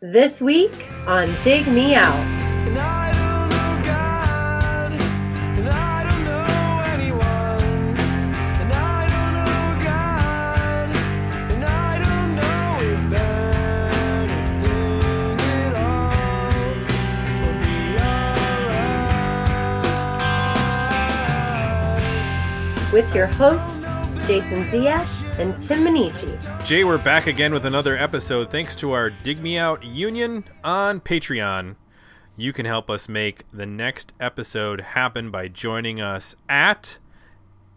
This week on Dig Me Out. And I don't know God, and I don't know anyone. And I don't know God, and I don't know if anything at all will be alright. with your hosts, Jason Ziak and Tim Minichi. Jay, we're back again with another episode thanks to our Dig Me Out Union on Patreon. You can help us make the next episode happen by joining us at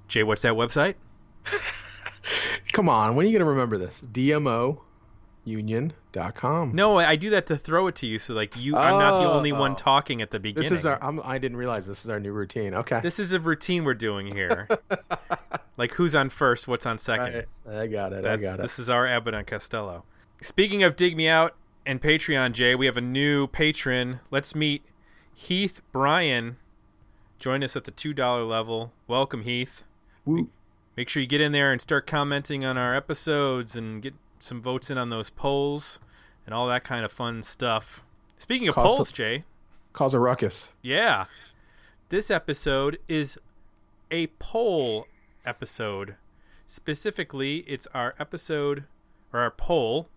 Jay, what's that website? Come on, when are you going to remember this? DMOunion.com. No, I do that to throw it to you so like you I'm not the only oh. one Oh. talking at the beginning. This is our. I'm, I didn't realize this is our new routine. Okay. This is a routine we're doing here. like who's on first, what's on second. I, I got it. That's, I got it. This is our Abbott and Costello. Speaking of Dig Me Out and Patreon, Jay, we have a new patron. Let's meet Heath Bryan. Join us at the $2 level. Welcome, Heath. Woo. Make sure you get in there and start commenting on our episodes and get some votes in on those polls and all that kind of fun stuff. Speaking of Cause- polls, Jay, Cause a ruckus. yeah. This episode is a poll episode. Specifically, it's our episode or our poll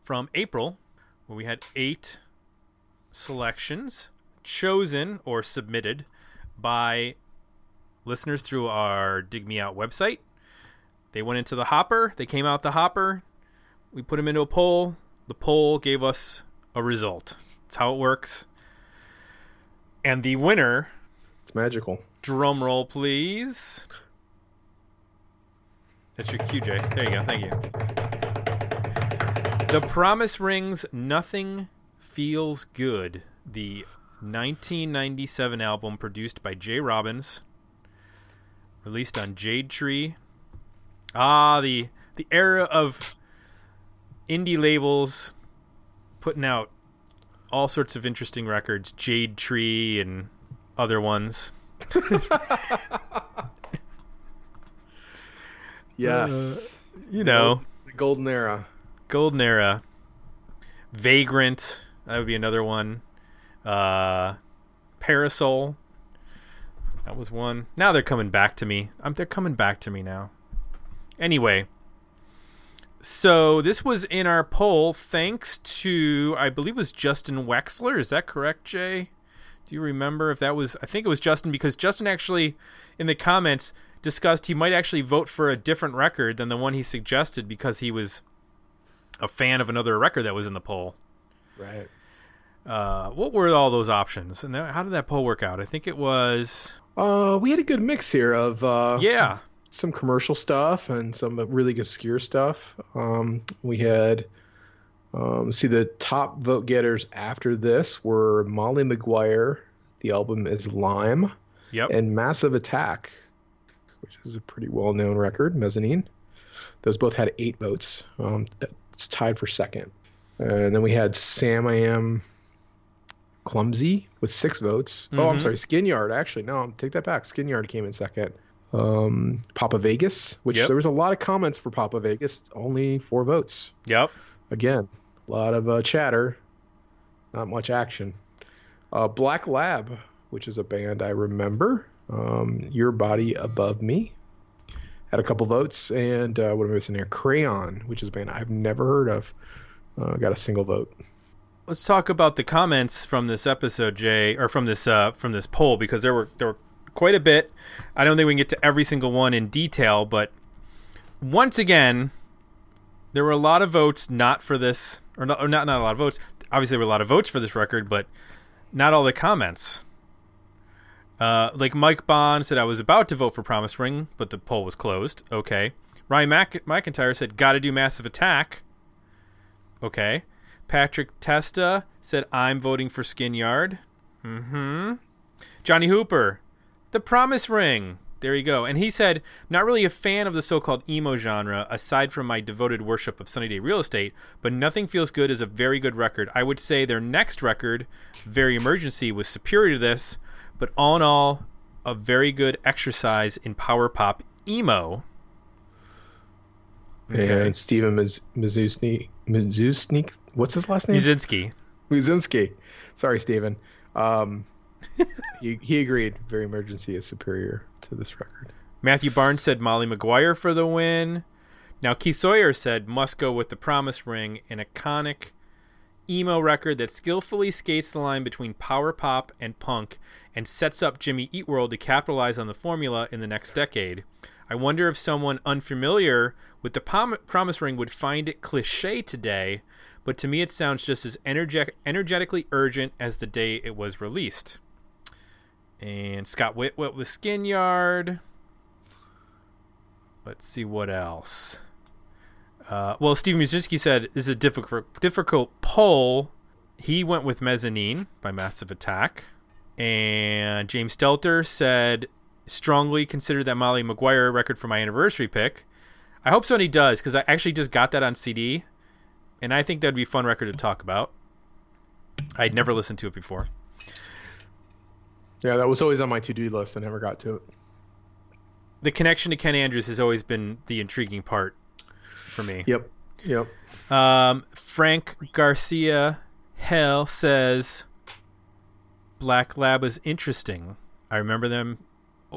from April where we had eight selections chosen or submitted by listeners through our Dig Me Out website. They went into the hopper, they came out the hopper, we put them into a poll. The poll gave us a result. That's how it works. And the winner, It's magical. drum roll please. That's your QJ. There you go. Thank you. The Promise Rings Nothing Feels Good, the 1997 album produced by J. Robbins, released on Jade Tree. Ah, the the era of indie labels putting out all sorts of interesting records, Jade Tree and other ones. Yes. You know, the golden era. Golden Era, Vagrant, that would be another one. Uh, Parasol, that was one. Now they're coming back to me. Um, they're coming back to me now. Anyway, so this was in our poll thanks to I believe it was Justin Wexler. Is that correct, Jay? Do you remember if that was? I think it was Justin because Justin actually in the comments discussed he might actually vote for a different record than the one he suggested because he was a fan of another record that was in the poll. Right. Uh, what were all those options, and then how did that poll work out? I think it was Uh, we had a good mix here of uh, yeah, some commercial stuff and some really obscure stuff. Um, we had um, see the top vote getters after this were Molly McGuire. The album is Lime yep, and Massive Attack, which is a pretty well-known record, Mezzanine. Those both had eight votes. Um, it's tied for second. And then we had Sam I Am Clumsy with six votes. Oh, I'm Mhm. sorry, Skin Yard. Actually, no, take that back. Skin Yard came in second. Um, Papa Vegas, which Yep. there was a lot of comments for Papa Vegas, only four votes. yep, Again, a lot of uh, chatter, not much action. Uh, Black Lab, which is a band I remember. Um, Your Body Above Me had a couple votes, and uh, what am I missing here? Crayon, which is a band I've never heard of, uh, got a single vote. Let's talk about the comments from this episode, Jay, or from this uh, from this poll because there were there were quite a bit. I don't think we can get to every single one in detail, but once again, there were a lot of votes not for this, or not or not, not a lot of votes. Obviously, there were a lot of votes for this record, but not all the comments. Uh, like Mike Bond said, I was about to vote for Promise Ring, but the poll was closed. Okay. Ryan Mac- McIntyre said, "Got to do Massive Attack." Okay. Patrick Testa said, I'm voting for Skin Yard. Mm-hmm. Johnny Hooper, The Promise Ring. There you go. And he said, not really a fan of the so called emo genre, aside from my devoted worship of Sunny Day Real Estate, but Nothing Feels Good is a very good record. I would say their next record, Very Emergency, was superior to this, but all in all, a very good exercise in power pop emo. Okay. and Steven Miz- Mizusny, what's his last name? Muzinski. Muzinski. Sorry, Steven. Um, he, he agreed. Very Emergency is superior to this record. Matthew Barnes said Molly McGuire for the win. Now Keith Sawyer said must go with the Promise Ring, an iconic emo record that skillfully skates the line between power pop and punk and sets up Jimmy Eat World to capitalize on the formula in the next decade. I wonder if someone unfamiliar with the Promise Ring would find it cliche today, but to me it sounds just as energe- energetically urgent as the day it was released. And Scott Whitwell with Skin Yard. Let's see what else. Uh, well, Steve Muzinski said this is a difficult difficult poll. He went with Mezzanine by Massive Attack, and James Stelter said strongly consider that Molly McGuire record for my anniversary pick. I hope somebody does because I actually just got that on CD, and I think that'd be a fun record to talk about. I'd never listened to it before. Yeah, that was always on my to-do list. I never got to it. The connection to Ken Andrews has always been the intriguing part for me. Yep. Yep. Um, Frank Garcia Hell says Black Lab was interesting. I remember them.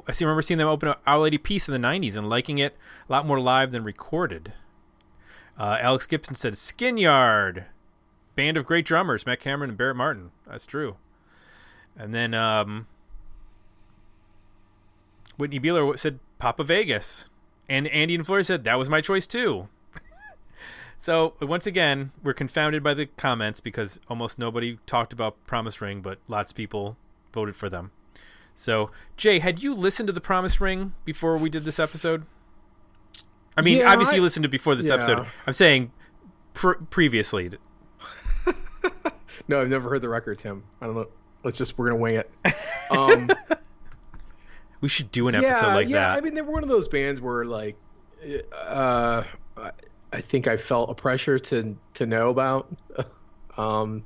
I see. Remember seeing them open up Our Lady Peace in the '90s and liking it a lot more live than recorded. Uh, Alex Gibson said Skin Yard, band of great drummers, Matt Cameron and Barrett Martin. That's true. And then um, Whitney Beeler said Papa Vegas, and Andy and Fleur said that was my choice too. So once again, we're confounded by the comments because almost nobody talked about Promise Ring, but lots of people voted for them. So Jay, had you listened to the Promise Ring before we did this episode? I mean, Yeah, obviously I- you listened to it before this yeah. episode. I'm saying pr- previously. No, I've never heard the record, Tim. I don't know. Let's just we're gonna wing it. Um, We should do an episode yeah, like yeah. that. I mean, they were one of those bands where, like, uh, I- think I felt a pressure to to know about. Um,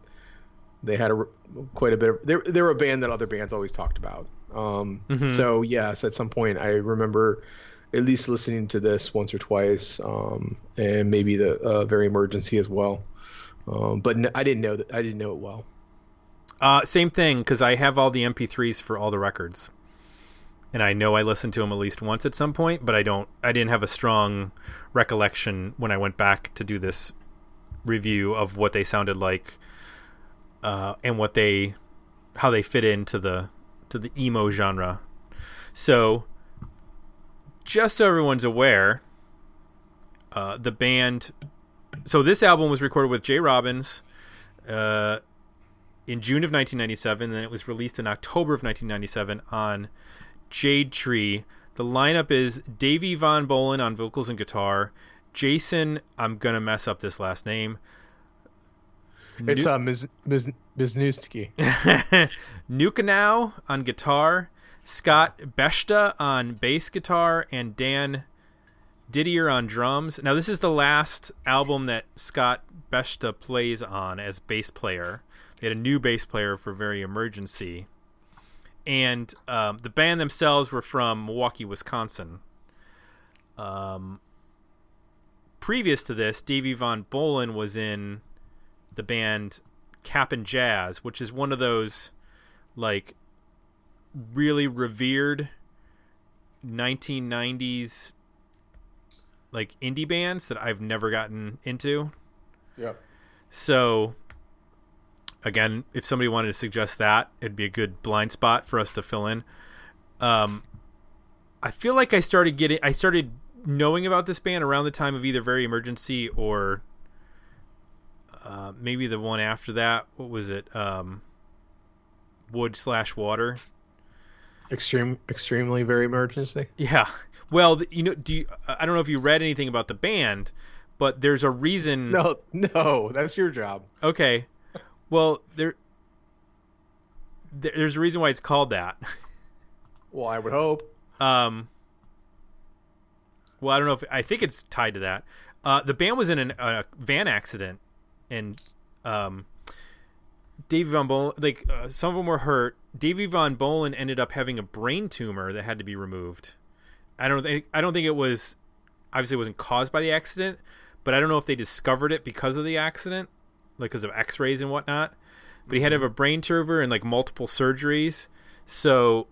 they had a quite a bit of. They they were a band that other bands always talked about. Um, Mhm. so yes, at some point I remember at least listening to this once or twice, um, and maybe the uh, Very Emergency as well. Um, but I didn't know that. I didn't know it well. Uh, same thing because I have all the MP3s for all the records, and I know I listened to them at least once at some point. But I don't. I didn't have a strong recollection when I went back to do this review of what they sounded like, uh, and what they, how they fit into the to the emo genre. So, just so everyone's aware, uh, the band. So this album was recorded with J. Robbins. Uh, in June of 1997, and then it was released in October of 1997 on Jade Tree. The lineup is Davey Von Bohlen on vocals and guitar, Jason, I'm gonna mess up this last name, It's uh. Ms. Wisniewski. Gnewikow on guitar, Scott Beschta on bass guitar, and Dan Didier on drums. Now, this is the last album that Scott Beschta plays on as bass player. They had a new bass player for Very Emergency. And um, the band themselves were from Milwaukee, Wisconsin. Um, previous to this, Davey Von Bohlen was in the band Cap'n Jazz, which is one of those like really revered 1990s like indie bands that I've never gotten into. Yep. So again, if somebody wanted to suggest that, it'd be a good blind spot for us to fill in. Um, I feel like I started getting, I started knowing about this band around the time of either Very Emergency or uh, maybe the one after that. What was it? Um, Wood slash Water. Extreme, extremely very emergency. Yeah. Well, you know, do you, I don't know if you read anything about the band, but there's a reason. No, no, that's your job. Okay. Well, there, there there's a reason why it's called that. Well, I would hope. Um. Well, I don't know if I think it's tied to that. Uh, the band was in an, a van accident, and um, Davey Von Bohlen, like uh, some of them were hurt. Davey Von Bohlen ended up having a brain tumor that had to be removed. I don't think I don't think it was obviously wasn't caused by the accident, but I don't know if they discovered it because of the accident, like because of X-rays and whatnot. But he had to have a brain tumor and like multiple surgeries, so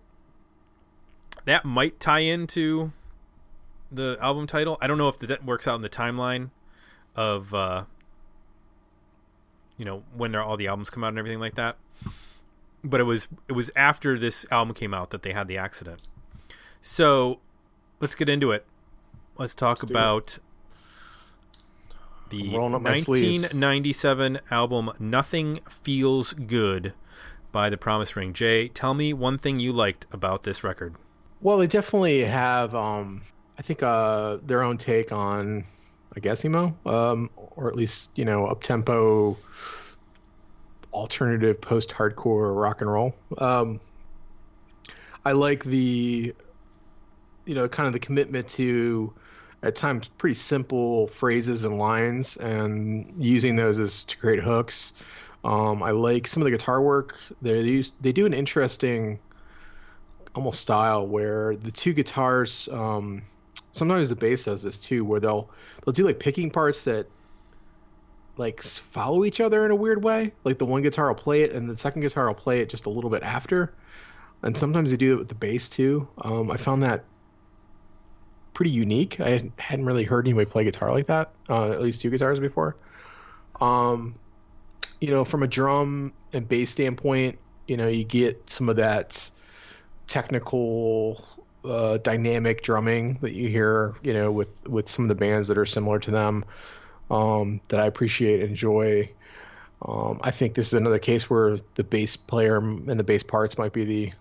that might tie into the album title. I don't know if that works out in the timeline of uh, you know when all the albums come out and everything like that. But it was it was after this album came out that they had the accident. So let's get into it. Let's talk it. about the I'm rolling up my sleeves. 1997 album "Nothing Feels Good" by The Promise Ring. Jay, tell me one thing you liked about this record. Well, they definitely have, um, I think, uh, their own take on, I guess, emo, um, or at least you know, up tempo, alternative post-hardcore rock and roll. Um, I like the, you know, kind of the commitment to, at times, pretty simple phrases and lines, and using those as to create hooks. Um, I like some of the guitar work. They they do an interesting almost style where the two guitars um, sometimes the bass does this too where they'll they'll do like picking parts that like follow each other in a weird way like the one guitar will play it and the second guitar will play it just a little bit after and sometimes they do it with the bass too um, i found that pretty unique. I hadn't- really heard anybody play guitar like that uh, at least two guitars before. Um, you know from a drum and bass standpoint you know you get some of that technical uh, dynamic drumming that you hear you know with with some of the bands that are similar to them um, that i appreciate and enjoy. Um, i think this is another case where the bass player and the bass parts might be the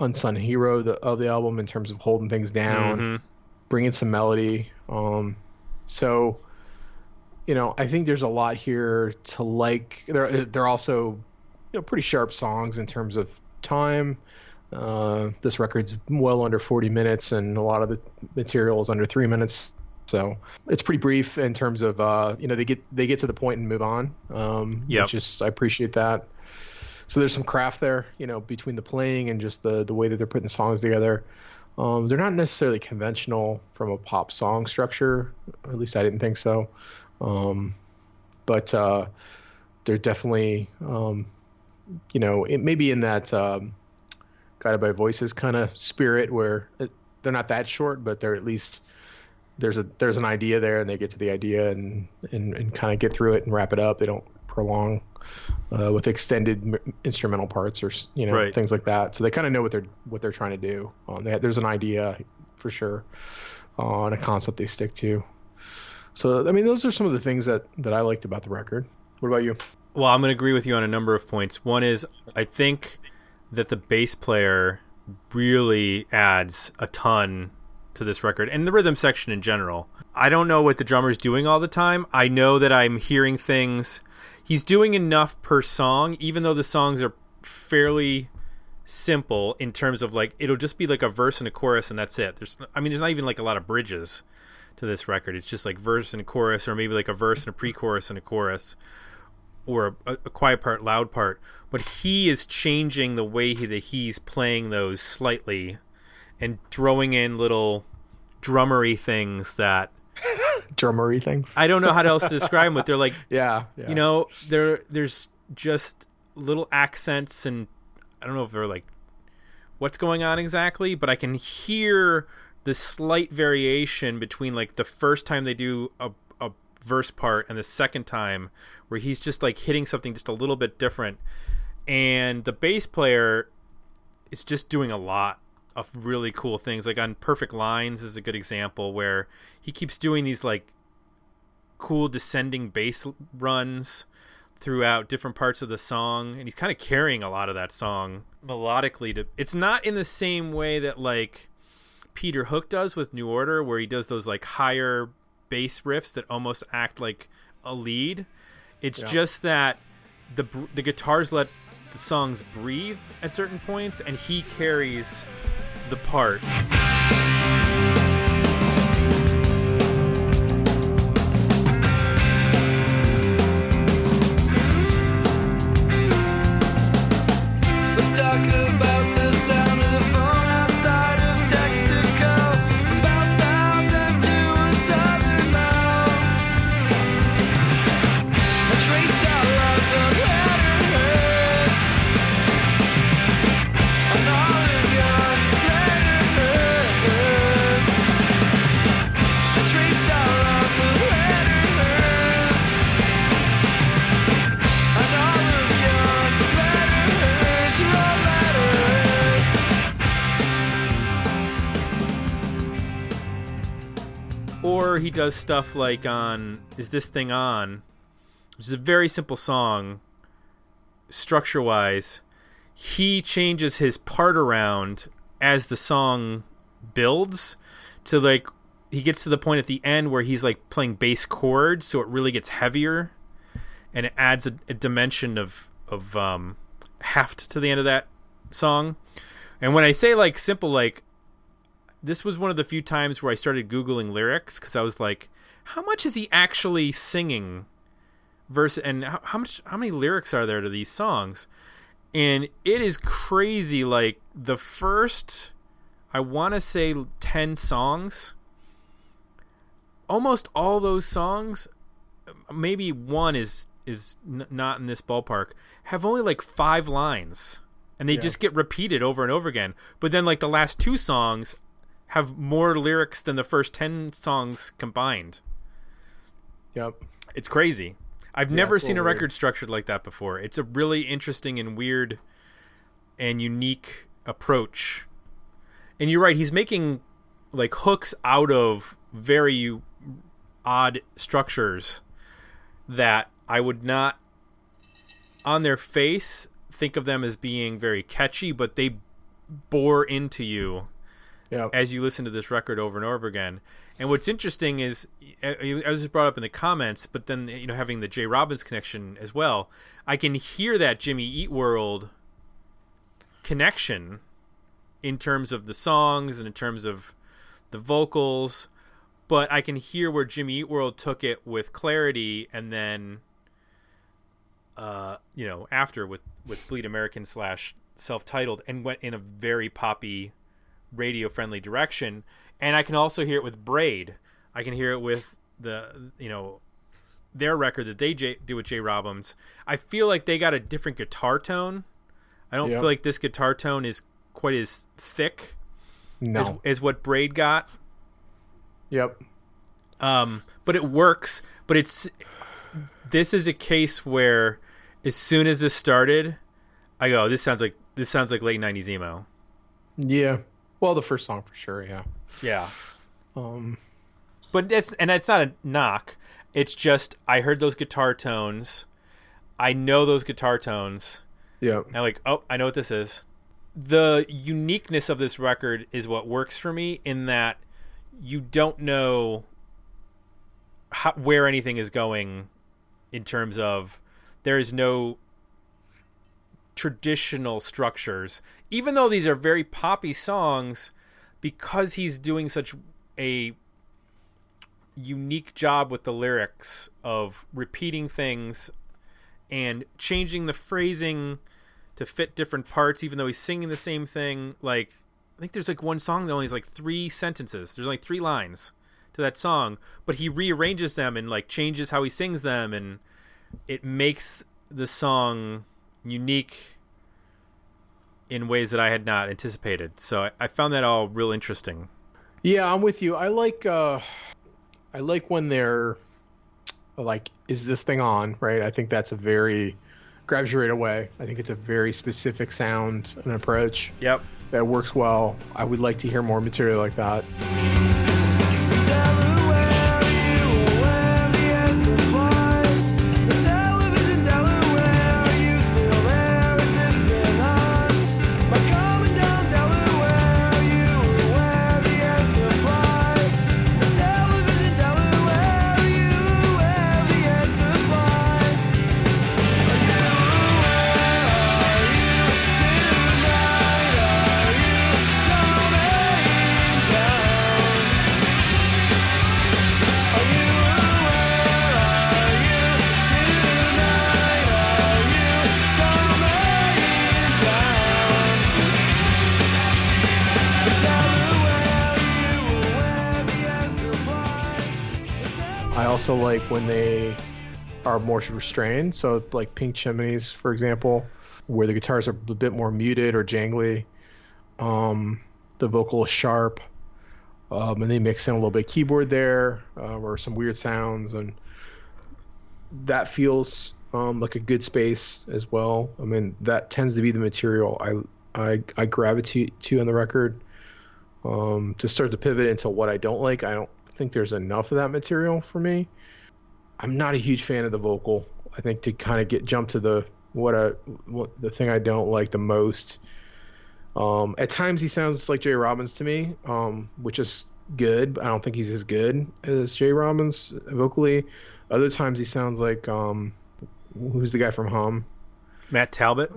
unsung hero of the, of the album in terms of holding things down. Mhm. Bringing some melody. Um, so, you know, I think there's a lot here to like. They're they're also, you know, pretty sharp songs in terms of time. Uh, this record's well under 40 minutes, and a lot of the material is under three minutes. So it's pretty brief in terms of, uh, you know, they get they get to the point and move on. Um. Which is I appreciate that. So there's some craft there, you know, between the playing and just the the way that they're putting the songs together. Um, they're not necessarily conventional from a pop song structure. At least I didn't think so. Um, but uh, they're definitely, um, you know, it maybe in that um, guided by voices kind of spirit where it, they're not that short, but they're at least there's a there's an idea there, and they get to the idea and and, and kind of get through it and wrap it up. They don't prolong uh, with extended m- instrumental parts or you know Right. things like that. So they kind of know what they're what they're trying to do. Um, they, there's an idea for sure uh, and a concept they stick to. So I mean, those are some of the things that that I liked about the record. What about you? Well, I'm going to agree with you on a number of points. One is I think that the bass player really adds a ton to this record and the rhythm section in general. I don't know what the drummer's doing all the time. I know that I'm hearing things. He's doing enough per song, even though the songs are fairly simple in terms of like it'll just be like a verse and a chorus and that's it. There's I mean there's not even like a lot of bridges to this record. It's just like verse and a chorus or maybe like a verse and a pre-chorus and a chorus or a, a quiet part, loud part, but he is changing the way he, that he's playing those slightly and throwing in little drummery things that Drummery things. I don't know how else to describe them, but they're like yeah, yeah. you know, there there's just little accents and I don't know if they're like what's going on exactly, but I can hear the slight variation between like the first time they do a, a verse part and the second time where he's just like hitting something just a little bit different. And the bass player is just doing a lot of really cool things. Like on Perfect Lines is a good example where he keeps doing these like cool descending bass runs throughout different parts of the song and he's kind of carrying a lot of that song melodically to it's not in the same way that like Peter Hook does with New Order where he does those like higher bass riffs that almost act like a lead it's Yeah. just that the the guitars let the songs breathe at certain points and he carries the part does stuff like on "Is This Thing On," which is a very simple song, structure wise, he changes his part around as the song builds to like he gets to the point at the end where he's like playing bass chords, so it really gets heavier, and it adds a, a dimension of of um, heft to the end of that song. And when I say like simple, like this was one of the few times where I started googling lyrics because I was like, how much is he actually singing? Verse and how, how much how many lyrics are there to these songs? And it is crazy. Like the first, I want to say ten songs. Almost all those songs, maybe one is is n- not in this ballpark, have only like five lines, and they Yeah. just get repeated over and over again. But then like the last two songs have more lyrics than the first 10 songs combined. Yep. It's crazy. I've never seen a little weird. record structured like that before. It's a really interesting and weird and unique approach. And you're right, he's making like hooks out of very odd structures that I would not on their face think of them as being very catchy, but they bore into you As you listen to this record over and over again. And what's interesting is, I I was just brought up in the comments, but then you know having the J. Robbins connection as well, I can hear that Jimmy Eat World connection in terms of the songs and in terms of the vocals, but I can hear where Jimmy Eat World took it with clarity, and then, uh, you know, after with with Bleed American slash self titled, and went in a very poppy radio friendly direction and i can also hear it with braid i can hear it with the you know their record that they J- do with J. Robbins i feel like they got a different guitar tone i don't Yeah. feel like this guitar tone is quite as thick No. as, as what braid got Yep. um, but it works. But it's this is a case where as soon as this started, I go, this sounds like this sounds like late '90s emo. Yeah. Well, the first song for sure. Yeah. Yeah, Um. but it's and it's not a knock. It's just I heard those guitar tones. I know those guitar tones. Yeah. And I'm like, oh, I know what this is. The uniqueness of this record is what works for me in that you don't know how, where anything is going in terms of there is no traditional structures. Even though these are very poppy songs, because he's doing such a unique job with the lyrics of repeating things and changing the phrasing to fit different parts even though he's singing the same thing like i think there's like one song that only has like three sentences there's only three lines to that song but he rearranges them and like changes how he sings them and it makes the song unique in ways that i had not anticipated so i, I found that all real interesting Yeah, I'm with you. I like uh I like when they're like is this thing on, right? I think that's a very grabs you right away. I think it's a very specific sound and approach yep that works well. I would like to hear more material like that. Also like when they are more restrained. So, like Pink Chimneys, for example, where the guitars are a bit more muted or jangly. Um, the vocal is sharp. Um, and they mix in a little bit of keyboard there uh, or some weird sounds. And that feels um, like a good space as well. I mean, that tends to be the material I, I, I gravitate to on the record. Um, to start to pivot into what I don't like, I don't think there's enough of that material for me. I'm not a huge fan of the vocal. I think to kind of get jump to the what I what the thing I don't like the most. Um, at times he sounds like J. Robbins to me, um, which is good. But I don't think he's as good as J. Robbins vocally. Other times he sounds like um, who's the guy from Hum? Matt Talbot.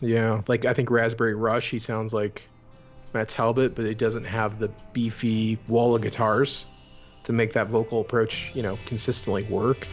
Yeah, like I think Raspberry Rush. He sounds like Matt Talbot, but he doesn't have the beefy wall of guitars to make that vocal approach, you know, consistently work.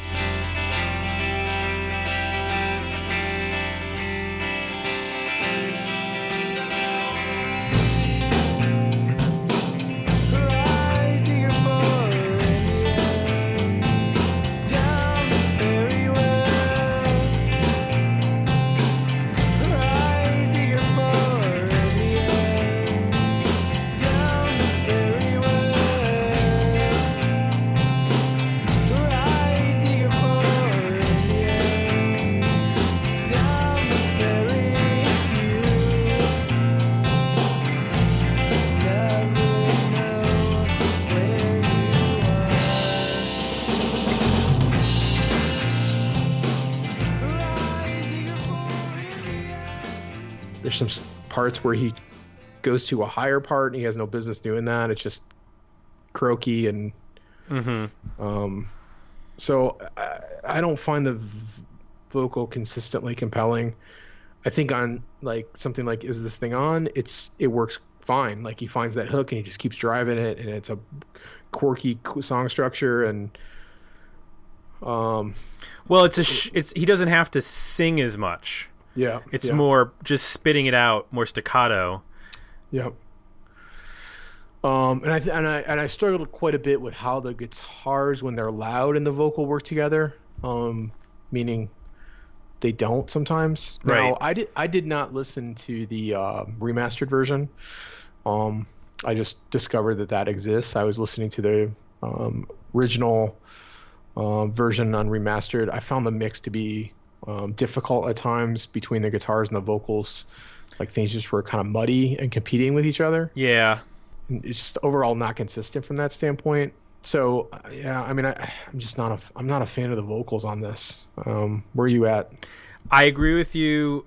Where he goes to a higher part and he has no business doing that. It's just croaky and Mm-hmm. um, so I, I don't find the v- vocal consistently compelling. I think on like something like "Is this thing on?" It's it works fine. Like he finds that hook and he just keeps driving it, and it's a quirky song structure and um Well, it's a sh- it's he doesn't have to sing as much. Yeah It's yeah, more just spitting it out, more staccato. yeah. Um, and I th- and I and I struggled quite a bit with how the guitars, when they're loud and the vocal work together. Um, meaning they don't sometimes. Right. Now, I did I did not listen to the uh, remastered version. Um, I just discovered that that exists. I was listening to the um, original um, version unremastered. I found the mix to be um, difficult at times between the guitars and the vocals. Like things just were kind of muddy and competing with each other. Yeah. It's just overall not consistent from that standpoint. So yeah, I mean, I, I'm just not a I'm not a fan of the vocals on this. Um, where are you at? I agree with you.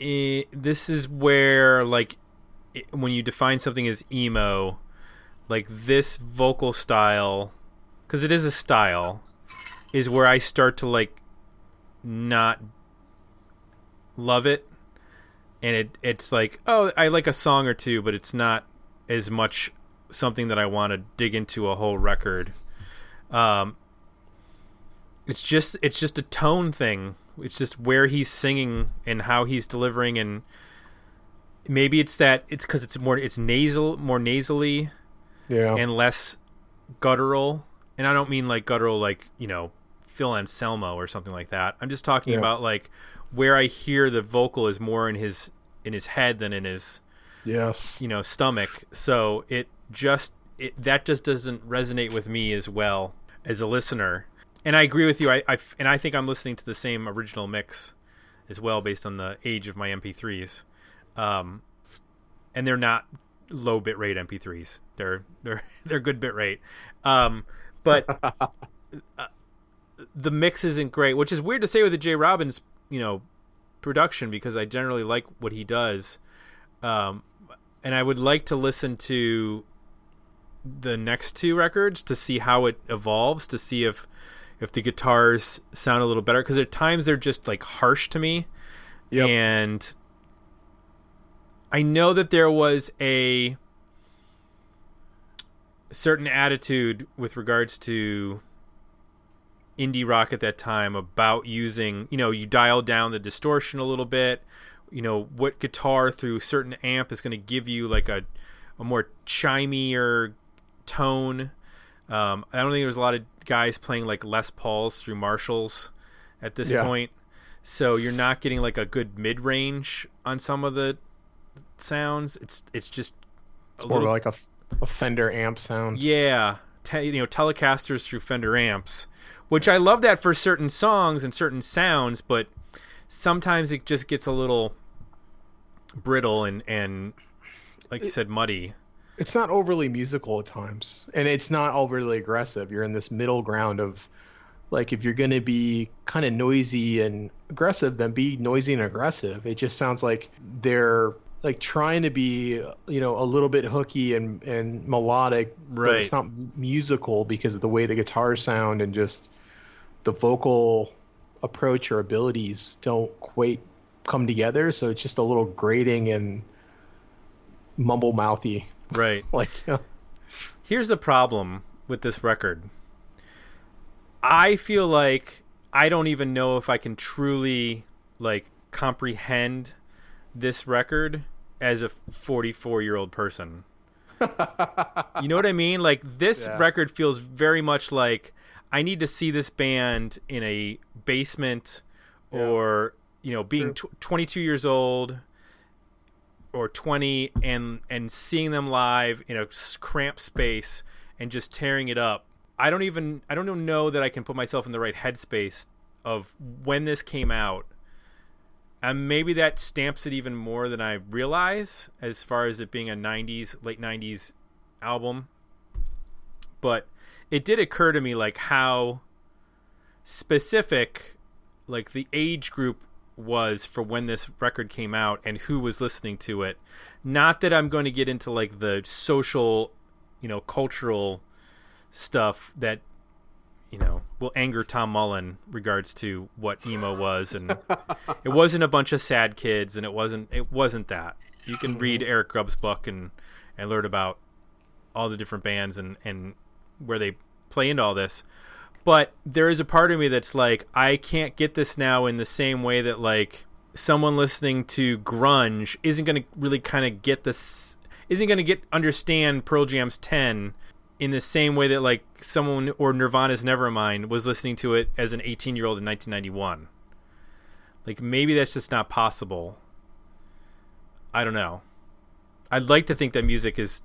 I this is where like i when you define something as emo, like this vocal style, because it is a style, is where I start to like not love it, and it it's like oh I like a song or two, but it's not as much something that I want to dig into a whole record. Um, it's just it's just a tone thing. It's just where he's singing and how he's delivering, and maybe it's that it's because it's more it's nasal, more nasally Yeah, and less guttural. And I don't mean like guttural, like you know Phil Anselmo or something like that. I'm just talking Yeah. about like where I hear the vocal is more in his in his head than in his yes, you know stomach. So it just it that just doesn't resonate with me as well as a listener. And i agree with you. I and i think i'm listening to the same original mix as well based on the age of my mp3s um and they're not low bit rate mp3s they're they're they're good bit rate. Um but uh, the mix isn't great which is weird to say with the J. Robbins you know production because i generally like what he does um, and I would like to listen to the next two records to see how it evolves, to see if if the guitars sound a little better. Because at times they're just like harsh to me, Yep. and I know that there was a certain attitude with regards to indie rock at that time about using you know you dial down the distortion a little bit you know what guitar through certain amp is going to give you like a, a more chimier tone. Um, i don't think there's a lot of guys playing like les pauls through marshalls at this Yeah. point. So you're not getting like a good mid-range on some of the sounds. It's it's just a more little like a, a Fender amp sound. yeah, te- you know, Telecasters through Fender amps, which I love that for certain songs and certain sounds, but sometimes it just gets a little brittle and and like you said, muddy. it's not overly musical at times and it's not overly aggressive you're in this middle ground of like if you're going to be kind of noisy and aggressive then be noisy and aggressive it just sounds like they're like trying to be you know a little bit hooky and and melodic but it's not musical because of the way the guitars sound and just the vocal approach or abilities don't quite come together so it's just a little grating and mumble mouthy Right. like Here's the problem with this record. I feel like I don't even know if I can truly like comprehend this record as a 44 year old person. you know what I mean? Like this Yeah. record feels very much like I need to see this band in a basement Yeah. or you know being tw- 22 years old or 20 and and seeing them live in a cramped space and just tearing it up i don't even i don't even know that i can put myself in the right headspace of when this came out and maybe that stamps it even more than i realize as far as it being a 90s late 90s album but it did occur to me like how specific like the age group was for when this record came out and who was listening to it. Not that I'm going to get into like the social, you know, cultural stuff that you know will anger Tom Mullen regards to what emo was and it wasn't a bunch of sad kids and it wasn't it wasn't that. You can mm-hmm. read Eric Grubb's book and and learn about all the different bands and and where they play into all this but there is a part of me that's like I can't get this now in the same way that like someone listening to grunge isn't going to really kind of get this isn't going to get understand Pearl Jam's 10 in the same way that like someone or Nirvana's Nevermind was listening to it as an 18-year-old in 1991. Like maybe that's just not possible. I don't know. I'd like to think that music is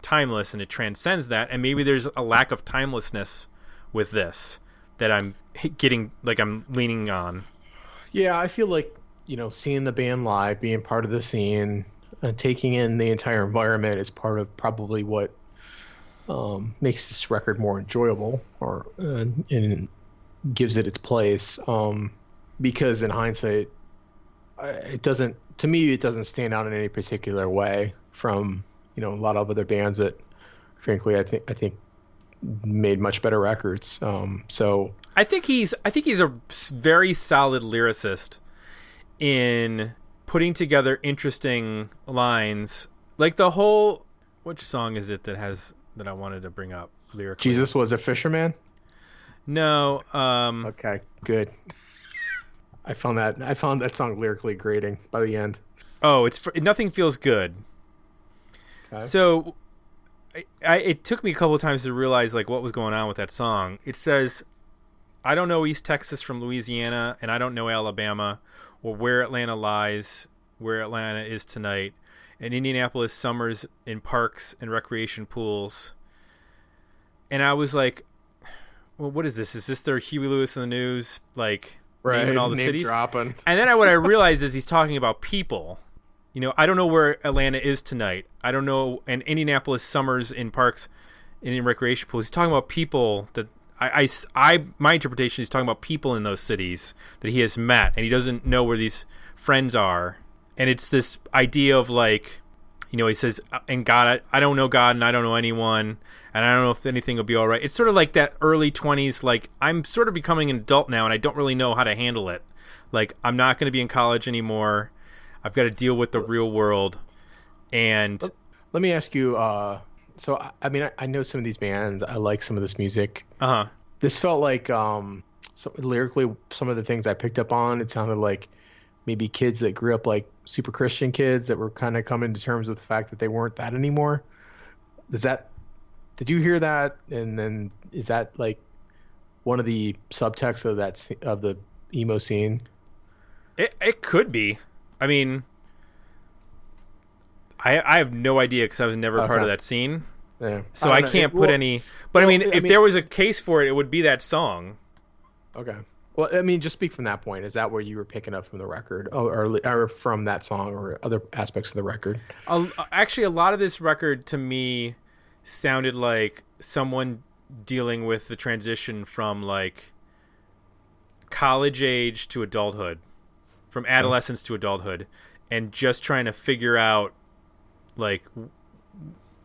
timeless and it transcends that and maybe there's a lack of timelessness with this that I'm getting like I'm leaning on. Yeah, I feel like you know, seeing the band live, being part of the scene, and taking in the entire environment is part of probably what um, makes this record more enjoyable, or uh, and gives it its place. Um, because in hindsight, it doesn't. To me, it doesn't stand out in any particular way from you know a lot of other bands that, frankly, I think I think made much better records. Um, so I think he's I think he's a very solid lyricist in putting together interesting lines. Like the whole which song is it that has that I wanted to bring up lyrically? Jesus was a fisherman. No, um Okay, good. I found that I found that song lyrically grating by the end. oh, it's nothing feels good. Okay. So I, I it took me a couple of times to realize like what was going on with that song. It says I don't know East Texas from Louisiana and I don't know Alabama or where Atlanta lies, where Atlanta is tonight. And Indianapolis summers in parks and recreation pools. And I was like, well, what is this? Is this their Huey Lewis and the News? Like, right, naming all the name cities? dropping. And then I, what I realized is he's talking about people. You know, I don't know where Atlanta is tonight. I don't know, and Indianapolis summers in parks and in recreation pools. He's talking about people that I, I, I- my interpretation is talking about people in those cities that he has met, and he doesn't know where these friends are. And it's this idea of like, you know, he says, "And God, I, I don't know God, and I don't know anyone, and I don't know if anything will be all right." It's sort of like that early twenties. Like I'm sort of becoming an adult now, and I don't really know how to handle it. Like I'm not going to be in college anymore. I've got to deal with the real world, and Let me ask you. Uh, so I, I mean, I, I know some of these bands. I like some of this music. uh huh. This felt like um, so lyrically, some of the things I picked up on. It sounded like maybe kids that grew up like super Christian kids that were kind of coming to terms with the fact that they weren't that anymore. Is that? Did you hear that? And then is that like one of the subtexts of that of the emo scene? It it could be. I mean, I I have no idea because I was never part of that scene, Yeah. so don't I, can't It- put well, any. But I well, mean, I if mean- there was a case for it, it would be that song. Okay. Well, I mean, just speak from that point. Is that where you were picking up from the record, or, or, or from that song, or other aspects of the record? A, actually, a lot of this record to me sounded like someone dealing with the transition from like college age to adulthood, from adolescence to adulthood, and just trying to figure out like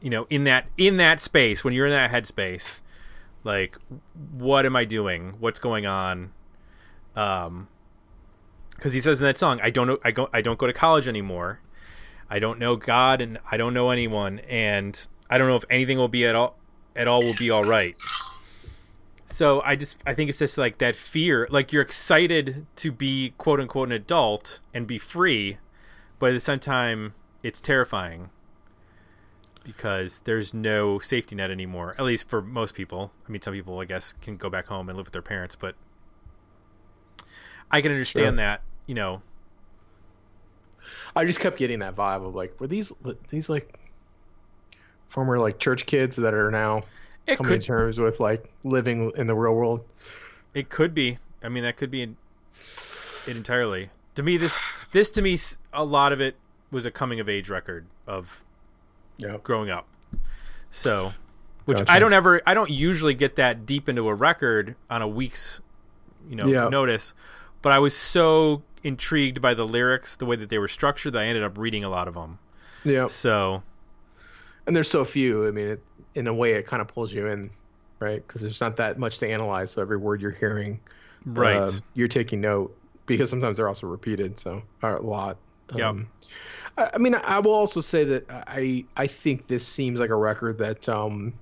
you know in that in that space when you're in that headspace like what am i doing what's going on um because he says in that song i don't know i go i don't go to college anymore. I don't know god and i don't know anyone and i don't know if anything will be at all at all will be all right. So i just i think it's just like that fear like you're excited to be quote unquote an adult and be free but at the same time it's terrifying because there's no safety net anymore at least for most people. I mean some people i guess can go back home and live with their parents but i can understand Sure. that you know I just kept getting that vibe of like, were these these like former like church kids that are now it coming could to terms with like living in the real world? It could be. I mean, that could be in, it entirely. To me, this this to me, a lot of it was a coming of age record of Yeah. growing up. So, which Gotcha. I don't ever, I don't usually get that deep into a record on a week's, you know, Yeah. notice. But I was so intrigued by the lyrics, the way that they were structured, that I ended up reading a lot of them. Yeah. So, And there's so few. I mean, it, in a way, it kind of pulls you in, right? Because there's not that much to analyze. So every word you're hearing, right, um, you're taking note because sometimes they're also repeated. So a lot. Yep. Um, I, I mean, I will also say that I I think this seems like a record that um,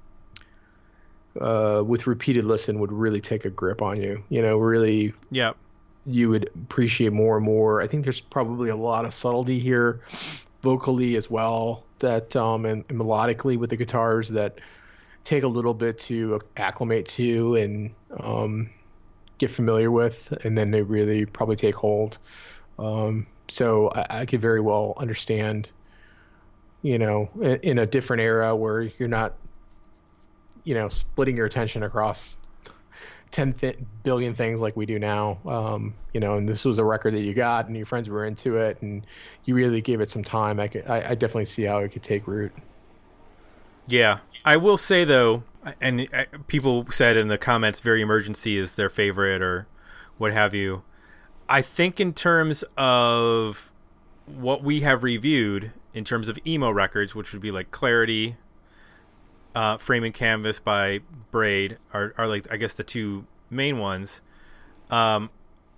uh, with repeated listen would really take a grip on you. You know, really yeah, you would appreciate more and more. I think there's probably a lot of subtlety here, vocally as well, that um, and, and melodically with the guitars that take a little bit to acclimate to and um, get familiar with, and then they really probably take hold. Um, so I, I could very well understand, you know, in, in a different era where you're not, you know, splitting your attention across 10 th- billion things like we do now. Um, you know, and this was a record that you got and your friends were into it and you really gave it some time. I, could, I, I definitely see how it could take root. Yeah, I will say though, and uh, people said in the comments, "Very Emergency" is their favorite or what have you. I think in terms of what we have reviewed in terms of emo records, which would be like Clarity, uh, Frame and Canvas by Braid, are, are like I guess the two main ones. Um,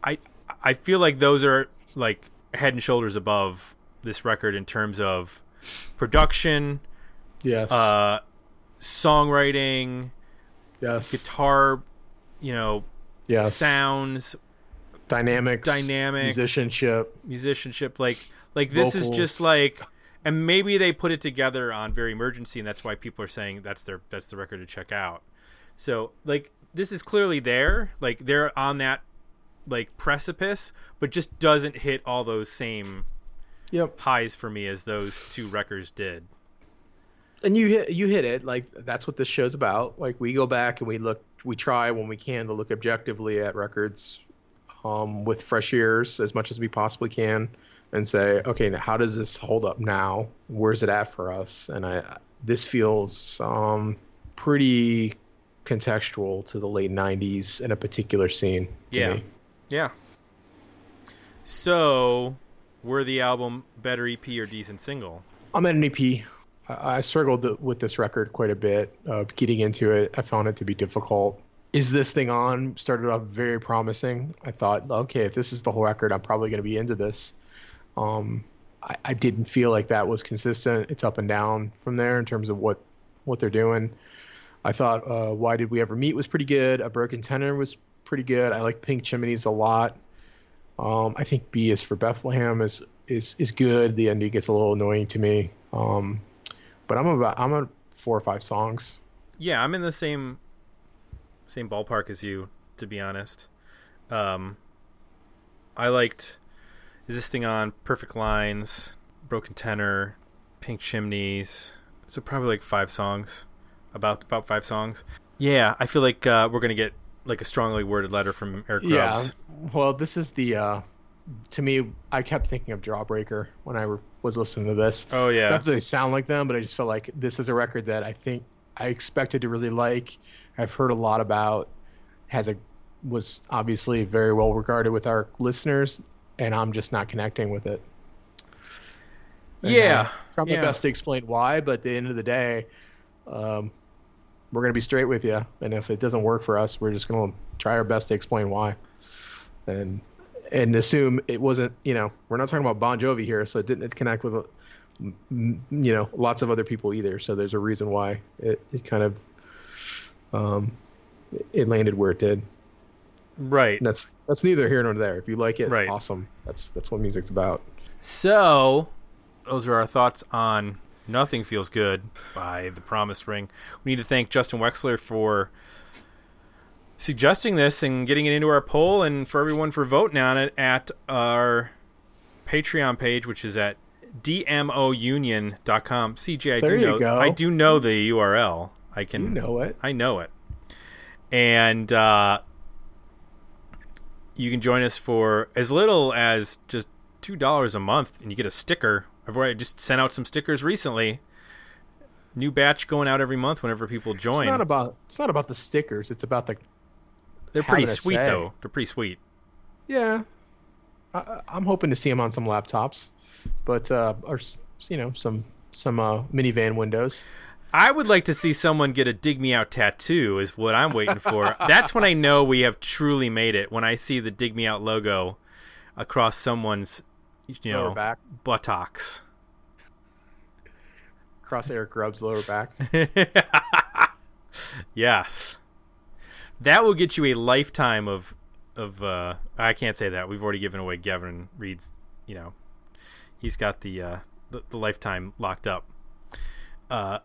I I feel like those are like head and shoulders above this record in terms of production, Yes. uh, songwriting, yes. guitar, you know, yes. sounds, Dynamics. dynamics. Musicianship. musicianship. Like, like this is just like, and maybe they put it together on Very Emergency, and that's why people are saying that's their that's the record to check out. So, like, this is clearly there. Like, they're on that like precipice, but just doesn't hit all those same Yep. highs for me as those two records did. and you hit you hit it like that's what this show's about like we go back and we look we try when we can to look objectively at records um, with fresh ears as much as we possibly can and say okay now how does this hold up now where's it at for us and i this feels um, pretty contextual to the late 90s in a particular scene to Yeah. me. Yeah. So, were the album better EP or decent single? I'm at an EP. I, I struggled with this record quite a bit. Uh, getting into it, I found it to be difficult. Is this thing on? Started off very promising. I thought, okay, if this is the whole record, I'm probably going to be into this. Um, I, I didn't feel like that was consistent. It's up and down from there in terms of what what they're doing. I thought, uh, why did we ever meet was pretty good. A broken tenor was pretty good. I like Pink Chimneys a lot. Um, I think B is for Bethlehem is is is good. The ending gets a little annoying to me. Um, but I'm about I'm at four or five songs. Yeah, I'm in the same same ballpark as you, to be honest. Um, I liked is this thing on Perfect Lines, Broken Tenor, Pink Chimneys. So probably like five songs, about about five songs. Yeah, I feel like uh, we're gonna get like a strongly worded letter from Eric Yeah. Well, this is the. uh To me, I kept thinking of Jawbreaker when I re- was listening to this. Oh yeah. Not that they sound like them, but I just felt like this is a record that I think I expected to really like. I've heard a lot about. Has a was obviously very well regarded with our listeners, and I'm just not connecting with it. And, yeah. uh, try my yeah. best to explain why, but at the end of the day, um, we're gonna be straight with you, and if it doesn't work for us, we're just gonna try our best to explain why, and and assume it wasn't. You know, we're not talking about Bon Jovi here, so it didn't connect with, uh, m- m- you know, lots of other people either. So there's a reason why it, it kind of, um, it landed where it did. Right. And that's that's neither here nor there. If you like it, Right. awesome. That's that's what music's about. So, those are our thoughts on Nothing Feels Good by The Promise Ring. We need to thank Justin Wexler for suggesting this and getting it into our poll, and for everyone for voting on it at our Patreon page, which is at dmounion.com. CJ, I There do you know, go. I do know the URL. I can You know it. I know it. And uh, you can join us for as little as just two dollars a month, and you get a sticker. I've already just sent out some stickers recently. New batch going out every month whenever people join. It's not about it's not about the stickers. It's about the They're pretty sweet though. They're pretty sweet. Yeah, I, I'm hoping to see them on some laptops, but uh, or you know some some uh, minivan windows. I would like to see someone get a "Dig Me Out" tattoo. Is what I'm waiting for. That's when I know we have truly made it. When I see the "Dig Me Out" logo across someone's, you know, Lower back, buttocks. cross Eric Grubbs' lower back. yes, that will get you a lifetime of of. uh I can't say that. We've already given away Gavin Reed's. You know, he's got the uh the, the lifetime locked up. Uh,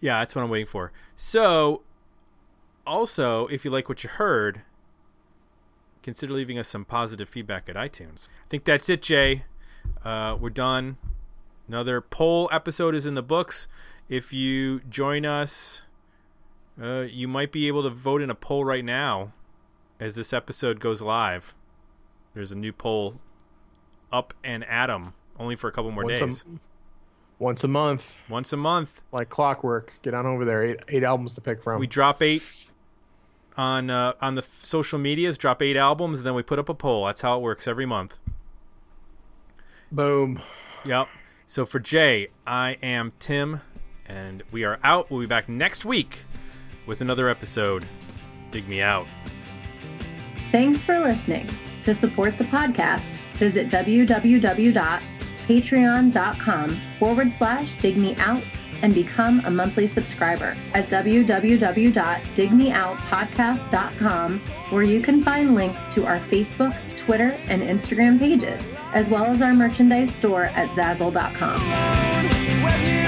yeah, that's what I'm waiting for. So, also, if you like what you heard, consider leaving us some positive feedback at iTunes. I think that's it, Jay. Uh, we're done. Another poll episode is in the books. If you join us, uh, you might be able to vote in a poll right now as this episode goes live. There's a new poll up and at 'em, only for a couple more Once days. a, once a month, Once a month, like clockwork. Get on over there. Eight eight albums to pick from. we drop eight on uh, on the social medias. Drop eight albums, and then we put up a poll. That's how it works every month. Boom. Yep. So for Jay, I am Tim, and we are out. We'll be back next week with another episode. Dig me out. Thanks for listening. To support the podcast, visit www.patreon.com forward slash dig me out and become a monthly subscriber at www.digmeoutpodcast.com, where you can find links to our Facebook, Twitter, and Instagram pages, as well as our merchandise store at zazzle.com.